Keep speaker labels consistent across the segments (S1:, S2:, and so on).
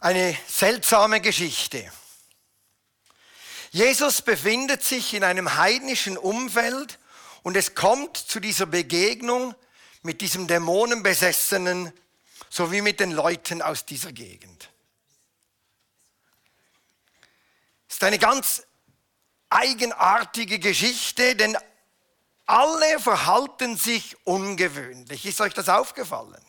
S1: Eine seltsame Geschichte. Jesus befindet sich in einem heidnischen Umfeld und es kommt zu dieser Begegnung mit diesem Dämonenbesessenen sowie mit den Leuten aus dieser Gegend. Es ist eine ganz eigenartige Geschichte, denn alle verhalten sich ungewöhnlich. Ist euch das aufgefallen?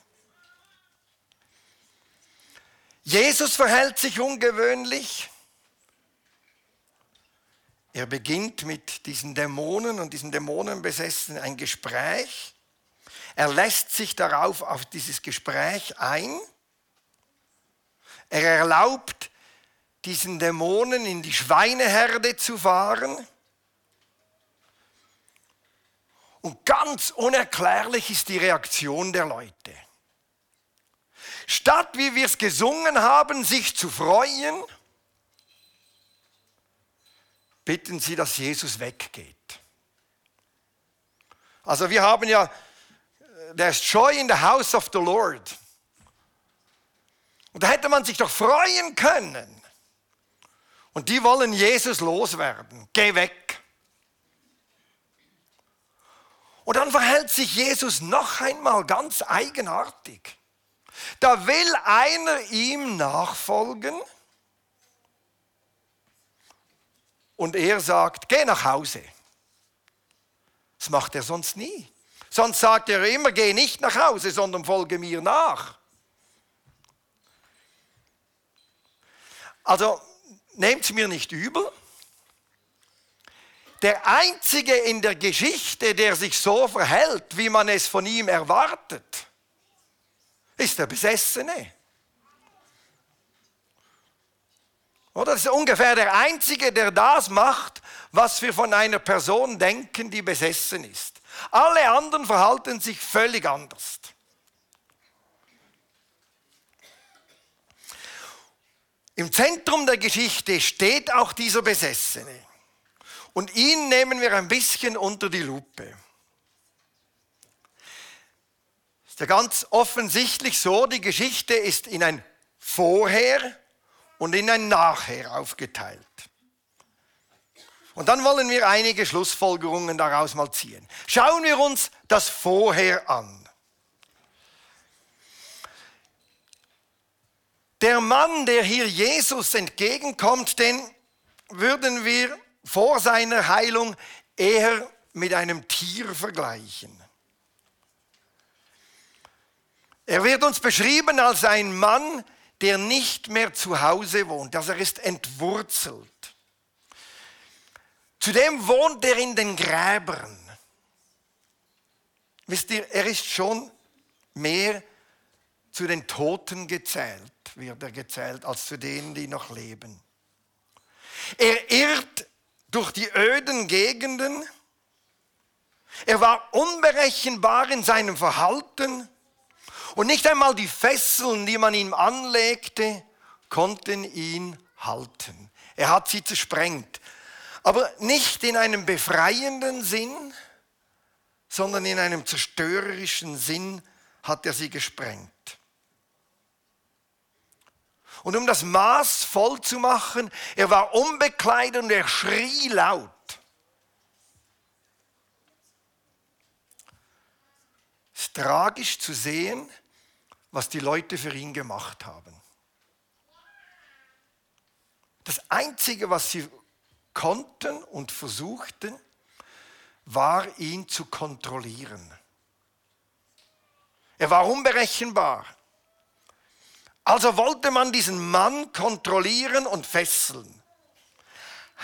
S1: Jesus verhält sich ungewöhnlich. Er beginnt mit diesen Dämonen und diesen Dämonenbesessenen ein Gespräch. Er lässt sich darauf auf dieses Gespräch ein. Er erlaubt diesen Dämonen in die Schweineherde zu fahren. Und ganz unerklärlich ist die Reaktion der Leute. Statt, wie wir es gesungen haben, sich zu freuen, bitten sie, dass Jesus weggeht. Also wir haben ja, there's joy in the house of the Lord. Und da hätte man sich doch freuen können. Und die wollen Jesus loswerden. Geh weg. Und dann verhält sich Jesus noch einmal ganz eigenartig. Da will einer ihm nachfolgen und er sagt, geh nach Hause. Das macht er sonst nie. Sonst sagt er immer, geh nicht nach Hause, sondern folge mir nach. Also nehmt es mir nicht übel. Der einzige in der Geschichte, der sich so verhält, wie man es von ihm erwartet, ist der Besessene. Oder das ist ungefähr der Einzige, der das macht, was wir von einer Person denken, die besessen ist. Alle anderen verhalten sich völlig anders. Im Zentrum der Geschichte steht auch dieser Besessene. Und ihn nehmen wir ein bisschen unter die Lupe. Ja ganz offensichtlich so, die Geschichte ist in ein Vorher und in ein Nachher aufgeteilt. Und dann wollen wir einige Schlussfolgerungen daraus mal ziehen. Schauen wir uns das Vorher an. Der Mann, der hier Jesus entgegenkommt, den würden wir vor seiner Heilung eher mit einem Tier vergleichen. Er wird uns beschrieben als ein Mann, der nicht mehr zu Hause wohnt. Also er ist entwurzelt. Zudem wohnt er in den Gräbern. Wisst ihr, er ist schon mehr zu den Toten gezählt, wird er gezählt, als zu denen, die noch leben. Er irrt durch die öden Gegenden. Er war unberechenbar in seinem Verhalten. Und nicht einmal die Fesseln, die man ihm anlegte, konnten ihn halten. Er hat sie zersprengt. Aber nicht in einem befreienden Sinn, sondern in einem zerstörerischen Sinn hat er sie gesprengt. Und um das Maß voll zu machen, er war unbekleidet und er schrie laut. Es ist tragisch zu sehen, was die Leute für ihn gemacht haben. Das Einzige, was sie konnten und versuchten, war ihn zu kontrollieren. Er war unberechenbar. Also wollte man diesen Mann kontrollieren und fesseln.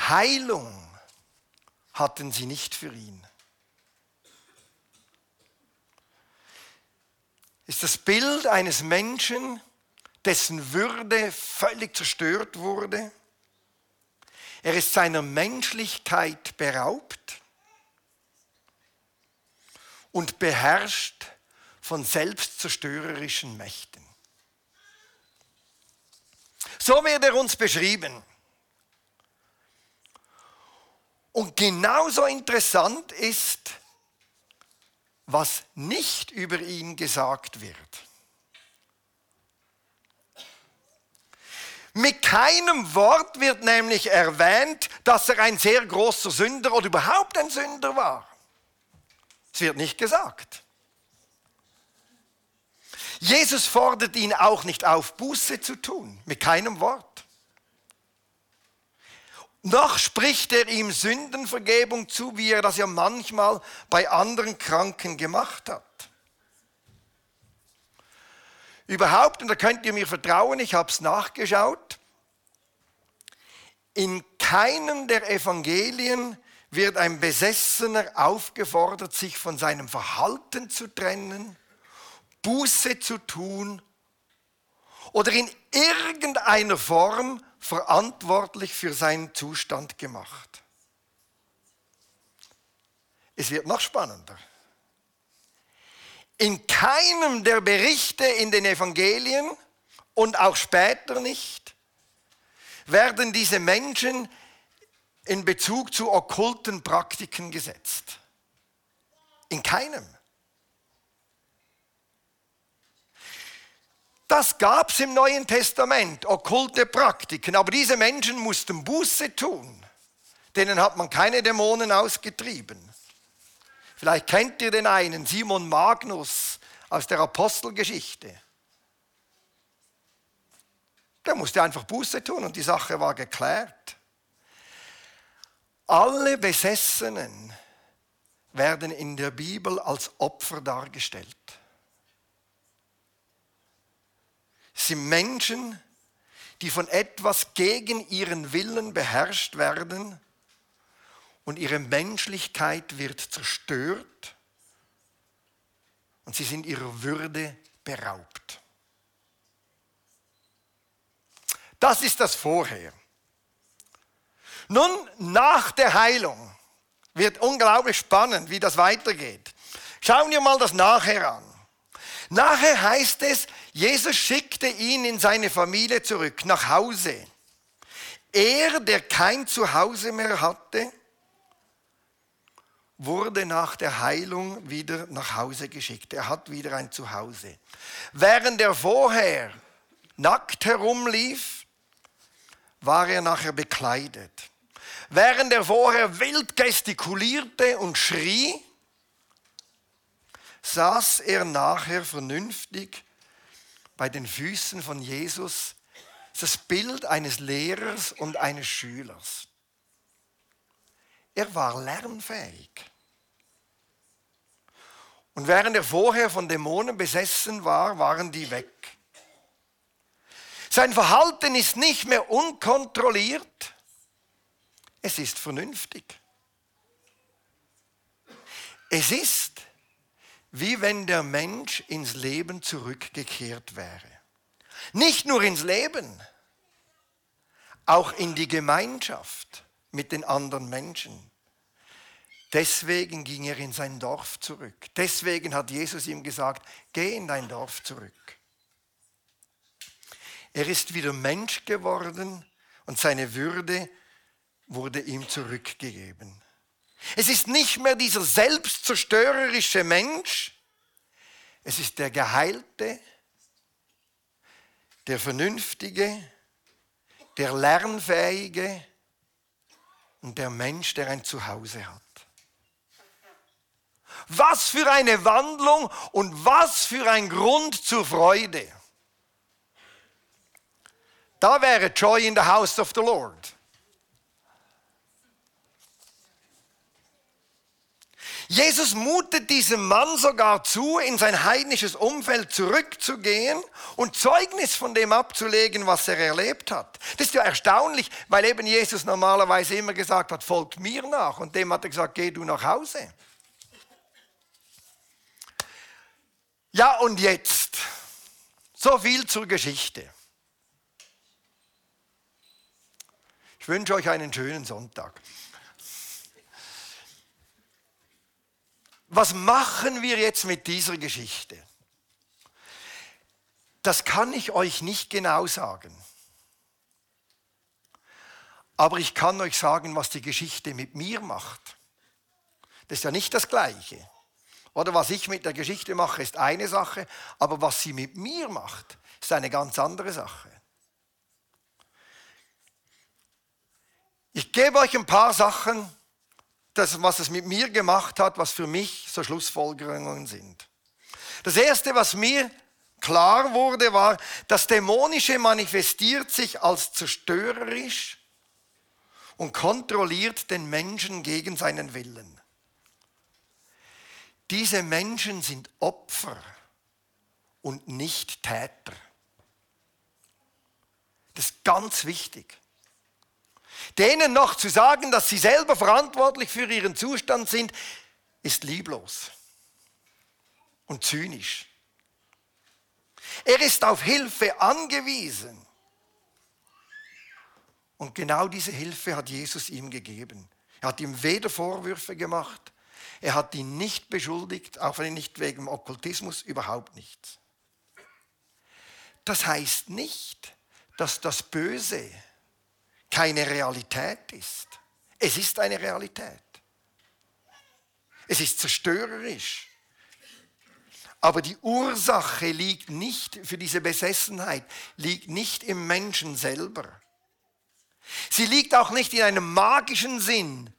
S1: Heilung hatten sie nicht für ihn. Ist das Bild eines Menschen, dessen Würde völlig zerstört wurde. Er ist seiner Menschlichkeit beraubt und beherrscht von selbstzerstörerischen Mächten. So wird er uns beschrieben. Und genauso interessant ist, was nicht über ihn gesagt wird. Mit keinem Wort wird nämlich erwähnt, dass er ein sehr großer Sünder oder überhaupt ein Sünder war. Es wird nicht gesagt. Jesus fordert ihn auch nicht auf, Buße zu tun, mit keinem Wort. Noch spricht er ihm Sündenvergebung zu, wie er das ja manchmal bei anderen Kranken gemacht hat. Überhaupt, und da könnt ihr mir vertrauen, ich habe es nachgeschaut, in keinem der Evangelien wird ein Besessener aufgefordert, sich von seinem Verhalten zu trennen, Buße zu tun oder in irgendeiner Form verantwortlich für seinen Zustand gemacht. Es wird noch spannender. In keinem der Berichte in den Evangelien und auch später nicht werden diese Menschen in Bezug zu okkulten Praktiken gesetzt. In keinem. Das gab es im Neuen Testament, okkulte Praktiken, aber diese Menschen mussten Buße tun. Denen hat man keine Dämonen ausgetrieben. Vielleicht kennt ihr den einen, Simon Magnus aus der Apostelgeschichte. Der musste einfach Buße tun und die Sache war geklärt. Alle Besessenen werden in der Bibel als Opfer dargestellt. Es sind Menschen, die von etwas gegen ihren Willen beherrscht werden und ihre Menschlichkeit wird zerstört und sie sind ihrer Würde beraubt. Das ist das Vorher. Nun, nach der Heilung wird unglaublich spannend, wie das weitergeht. Schauen wir mal das Nachher an. Nachher heißt es, Jesus schickte ihn in seine Familie zurück, nach Hause. Er, der kein Zuhause mehr hatte, wurde nach der Heilung wieder nach Hause geschickt. Er hat wieder ein Zuhause. Während er vorher nackt herumlief, war er nachher bekleidet. Während er vorher wild gestikulierte und schrie, saß er nachher vernünftig bei den Füßen von Jesus. Das Bild eines Lehrers und eines Schülers. Er war lernfähig. Und während er vorher von Dämonen besessen war, waren die weg. Sein Verhalten ist nicht mehr unkontrolliert, es ist vernünftig. Es ist, wie wenn der Mensch ins Leben zurückgekehrt wäre. Nicht nur ins Leben, auch in die Gemeinschaft mit den anderen Menschen. Deswegen ging er in sein Dorf zurück. Deswegen hat Jesus ihm gesagt, geh in dein Dorf zurück. Er ist wieder Mensch geworden und seine Würde wurde ihm zurückgegeben. Es ist nicht mehr dieser selbstzerstörerische Mensch, es ist der Geheilte, der Vernünftige, der Lernfähige, und der Mensch, der ein Zuhause hat. Was für eine Wandlung und was für ein Grund zur Freude. Da wäre Joy in the House of the Lord. Jesus mutet diesem Mann sogar zu, in sein heidnisches Umfeld zurückzugehen und Zeugnis von dem abzulegen, was er erlebt hat. Das ist ja erstaunlich, weil eben Jesus normalerweise immer gesagt hat, folgt mir nach. Und dem hat er gesagt, geh du nach Hause. Ja, und jetzt. So viel zur Geschichte. Ich wünsche euch einen schönen Sonntag. Was machen wir jetzt mit dieser Geschichte? Das kann ich euch nicht genau sagen. Aber ich kann euch sagen, was die Geschichte mit mir macht. Das ist ja nicht das Gleiche. Oder was ich mit der Geschichte mache, ist eine Sache, aber was sie mit mir macht, ist eine ganz andere Sache. Ich gebe euch ein paar Sachen, das, was es mit mir gemacht hat, was für mich so Schlussfolgerungen sind. Das Erste, was mir klar wurde, war, das Dämonische manifestiert sich als zerstörerisch und kontrolliert den Menschen gegen seinen Willen. Diese Menschen sind Opfer und nicht Täter. Das ist ganz wichtig. Denen noch zu sagen, dass sie selber verantwortlich für ihren Zustand sind, ist lieblos und zynisch. Er ist auf Hilfe angewiesen. Und genau diese Hilfe hat Jesus ihm gegeben. Er hat ihm weder Vorwürfe gemacht, er hat ihn nicht beschuldigt, auch wenn nicht wegen Okkultismus, überhaupt nichts. Das heißt nicht, dass das Böse keine Realität ist. Es ist eine Realität. Es ist zerstörerisch. Aber die Ursache liegt nicht für diese Besessenheit, liegt nicht im Menschen selber. Sie liegt auch nicht in einem magischen Sinn,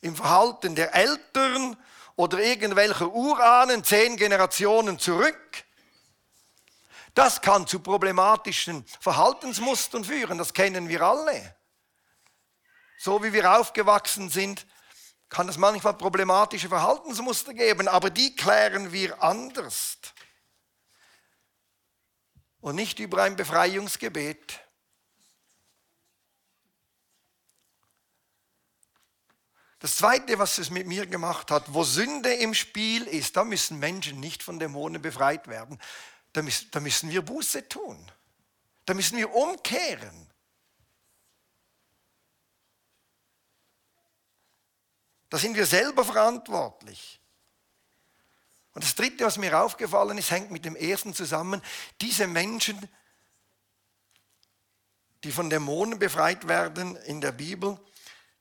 S1: im Verhalten der Eltern oder irgendwelcher Urahnen zehn Generationen zurück. Das kann zu problematischen Verhaltensmustern führen, das kennen wir alle. So wie wir aufgewachsen sind, kann es manchmal problematische Verhaltensmuster geben, aber die klären wir anders. Und nicht über ein Befreiungsgebet. Das Zweite, was es mit mir gemacht hat, wo Sünde im Spiel ist, da müssen Menschen nicht von Dämonen befreit werden. Da müssen, wir Buße tun. Da müssen wir umkehren. Da sind wir selber verantwortlich. Und das Dritte, was mir aufgefallen ist, hängt mit dem Ersten zusammen. Diese Menschen, die von Dämonen befreit werden in der Bibel,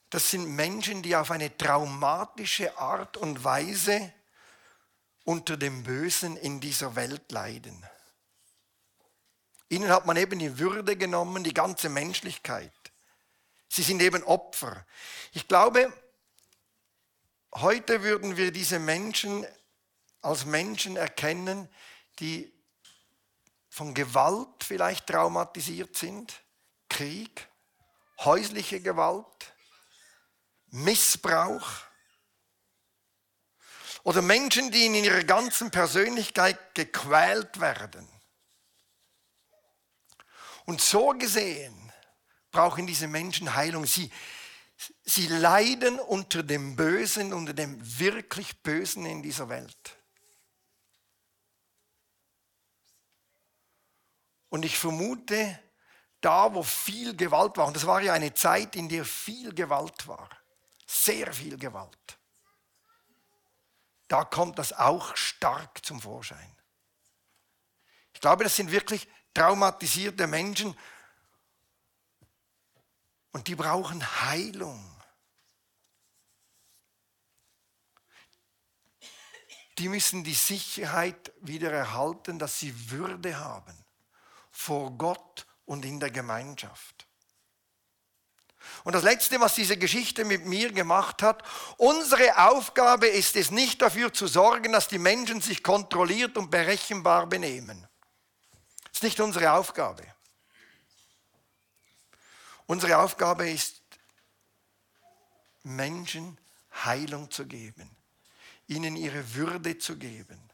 S1: das sind Menschen, die auf eine traumatische Art und Weise unter dem Bösen in dieser Welt leiden. Ihnen hat man eben die Würde genommen, die ganze Menschlichkeit. Sie sind eben Opfer. Ich glaube, heute würden wir diese Menschen als Menschen erkennen, die von Gewalt vielleicht traumatisiert sind, Krieg, häusliche Gewalt, Missbrauch oder Menschen, die in ihrer ganzen Persönlichkeit gequält werden. Und so gesehen brauchen diese Menschen Heilung. Sie, sie leiden unter dem Bösen, unter dem wirklich Bösen in dieser Welt. Und ich vermute, da wo viel Gewalt war, und das war ja eine Zeit, in der viel Gewalt war, sehr viel Gewalt. Da kommt das auch stark zum Vorschein. Ich glaube, das sind wirklich traumatisierte Menschen und die brauchen Heilung. Die müssen die Sicherheit wieder erhalten, dass sie Würde haben vor Gott und in der Gemeinschaft. Und das Letzte, was diese Geschichte mit mir gemacht hat, unsere Aufgabe ist es nicht dafür zu sorgen, dass die Menschen sich kontrolliert und berechenbar benehmen. Das ist nicht unsere Aufgabe. Unsere Aufgabe ist, Menschen Heilung zu geben, ihnen ihre Würde zu geben.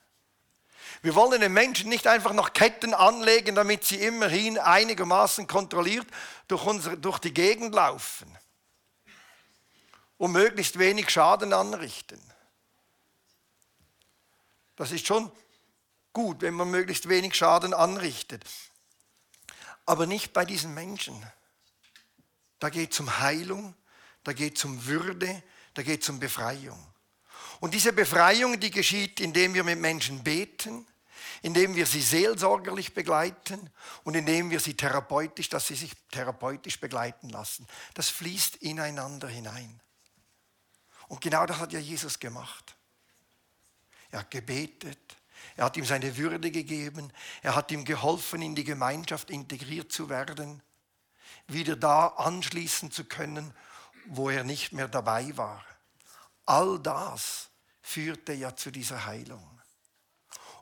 S1: Wir wollen den Menschen nicht einfach noch Ketten anlegen, damit sie immerhin einigermaßen kontrolliert durch, unsere, durch die Gegend laufen und möglichst wenig Schaden anrichten. Das ist schon gut, wenn man möglichst wenig Schaden anrichtet. Aber nicht bei diesen Menschen. Da geht es um Heilung, da geht es um Würde, da geht es um Befreiung. Und diese Befreiung, die geschieht, indem wir mit Menschen beten, indem wir sie seelsorgerlich begleiten und indem wir sie therapeutisch, dass sie sich therapeutisch begleiten lassen. Das fließt ineinander hinein. Und genau das hat ja Jesus gemacht. Er hat gebetet, er hat ihm seine Würde gegeben, er hat ihm geholfen, in die Gemeinschaft integriert zu werden. wieder da anschließen zu können, wo er nicht mehr dabei war. All das führte ja zu dieser Heilung.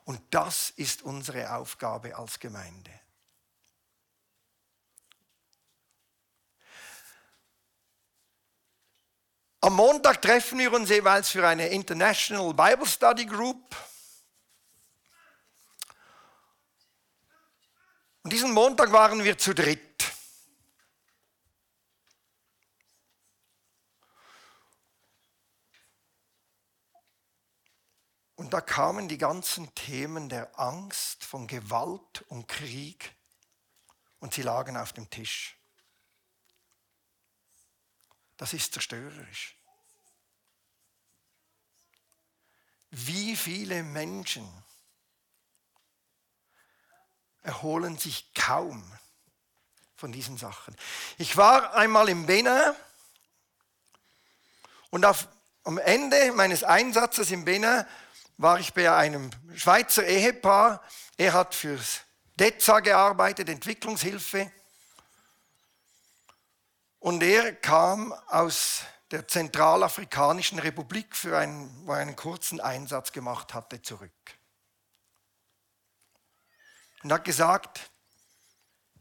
S1: Und das ist unsere Aufgabe als Gemeinde. Am Montag treffen wir uns jeweils für eine International Bible Study Group. Und diesen Montag waren wir zu dritt. Da kamen die ganzen Themen der Angst, von Gewalt und Krieg und sie lagen auf dem Tisch. Das ist zerstörerisch. Wie viele Menschen erholen sich kaum von diesen Sachen. Ich war einmal im Benin und auf, am Ende meines Einsatzes im Benin war ich bei einem Schweizer Ehepaar. Er hat fürs DEZA gearbeitet, Entwicklungshilfe. Und er kam aus der Zentralafrikanischen Republik, für einen, wo er einen kurzen Einsatz gemacht hatte, zurück. Und hat gesagt,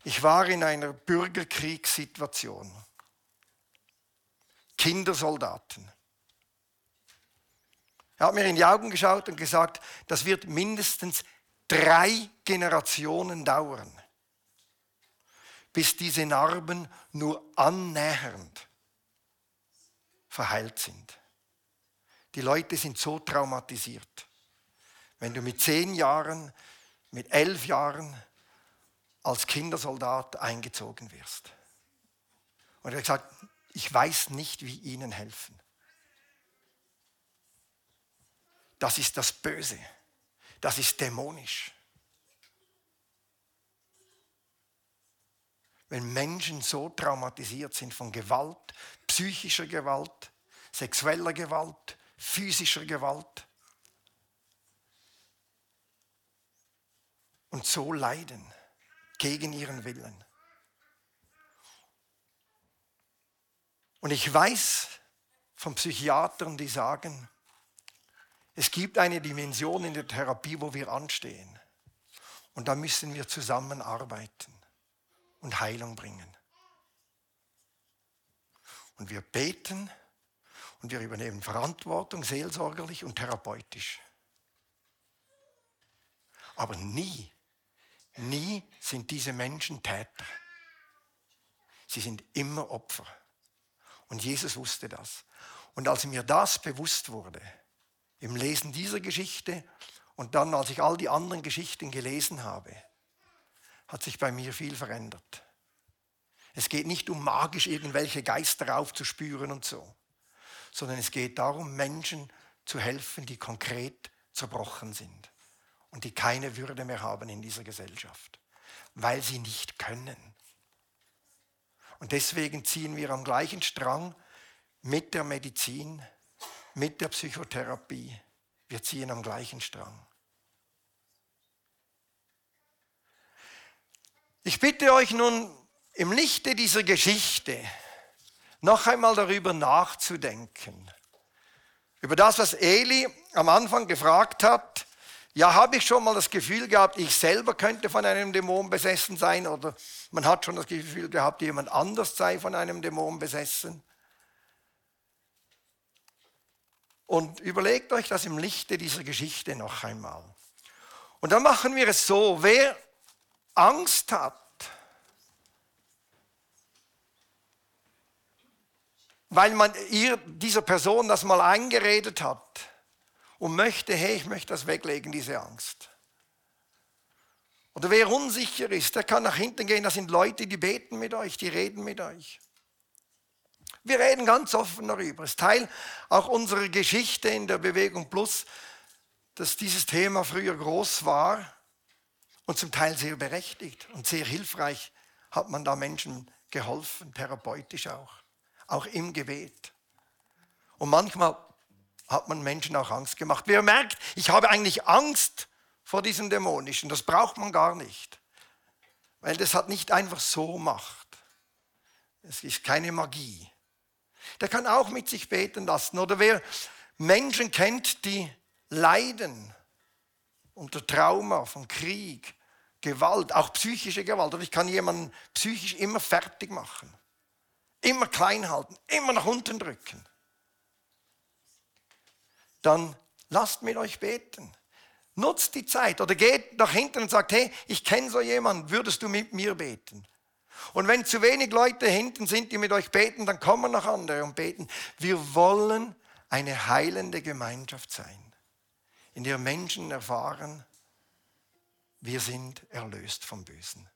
S1: ich war in einer Bürgerkriegssituation. Kindersoldaten. Er hat mir in die Augen geschaut und gesagt, das wird mindestens drei Generationen dauern, bis diese Narben nur annähernd verheilt sind. Die Leute sind so traumatisiert. Wenn du mit zehn Jahren, mit elf Jahren als Kindersoldat eingezogen wirst. Und er hat gesagt, ich weiß nicht, wie ihnen helfen. Das ist das Böse. Das ist dämonisch. Wenn Menschen so traumatisiert sind von Gewalt, psychischer Gewalt, sexueller Gewalt, physischer Gewalt und so leiden gegen ihren Willen. Und ich weiß von Psychiatern, die sagen, es gibt eine Dimension in der Therapie, wo wir anstehen. Und da müssen wir zusammenarbeiten und Heilung bringen. Und wir beten und wir übernehmen Verantwortung, seelsorgerlich und therapeutisch. Aber nie, nie sind diese Menschen Täter. Sie sind immer Opfer. Und Jesus wusste das. Und als mir das bewusst wurde, im Lesen dieser Geschichte und dann, als ich all die anderen Geschichten gelesen habe, hat sich bei mir viel verändert. Es geht nicht um magisch irgendwelche Geister aufzuspüren und so, sondern es geht darum, Menschen zu helfen, die konkret zerbrochen sind und die keine Würde mehr haben in dieser Gesellschaft, weil sie nicht können. Und deswegen ziehen wir am gleichen Strang mit der Medizin, mit der Psychotherapie. Wir ziehen am gleichen Strang. Ich bitte euch nun im Lichte dieser Geschichte noch einmal darüber nachzudenken. Über das, was Eli am Anfang gefragt hat. Ja, habe ich schon mal das Gefühl gehabt, ich selber könnte von einem Dämon besessen sein oder man hat schon das Gefühl gehabt, jemand anders sei von einem Dämon besessen. Und überlegt euch das im Lichte dieser Geschichte noch einmal. Und dann machen wir es so, wer Angst hat, weil man ihr, dieser Person das mal eingeredet hat und möchte, hey, ich möchte das weglegen, diese Angst. Oder wer unsicher ist, der kann nach hinten gehen, das sind Leute, die beten mit euch, die reden mit euch. Wir reden ganz offen darüber. Es ist Teil auch unserer Geschichte in der Bewegung Plus, dass dieses Thema früher groß war und zum Teil sehr berechtigt und sehr hilfreich hat man da Menschen geholfen, therapeutisch auch, auch im Gebet. Und manchmal hat man Menschen auch Angst gemacht. Wer merkt, ich habe eigentlich Angst vor diesem Dämonischen, das braucht man gar nicht, weil das hat nicht einfach so Macht Es ist keine Magie. Der kann auch mit sich beten lassen. Oder wer Menschen kennt, die leiden unter Trauma von Krieg, Gewalt, auch psychische Gewalt. Und ich kann jemanden psychisch immer fertig machen, immer klein halten, immer nach unten drücken. Dann lasst mit euch beten. Nutzt die Zeit oder geht nach hinten und sagt, hey, ich kenne so jemanden, würdest du mit mir beten? Und wenn zu wenig Leute hinten sind, die mit euch beten, dann kommen noch andere und beten. Wir wollen eine heilende Gemeinschaft sein, in der Menschen erfahren, wir sind erlöst vom Bösen.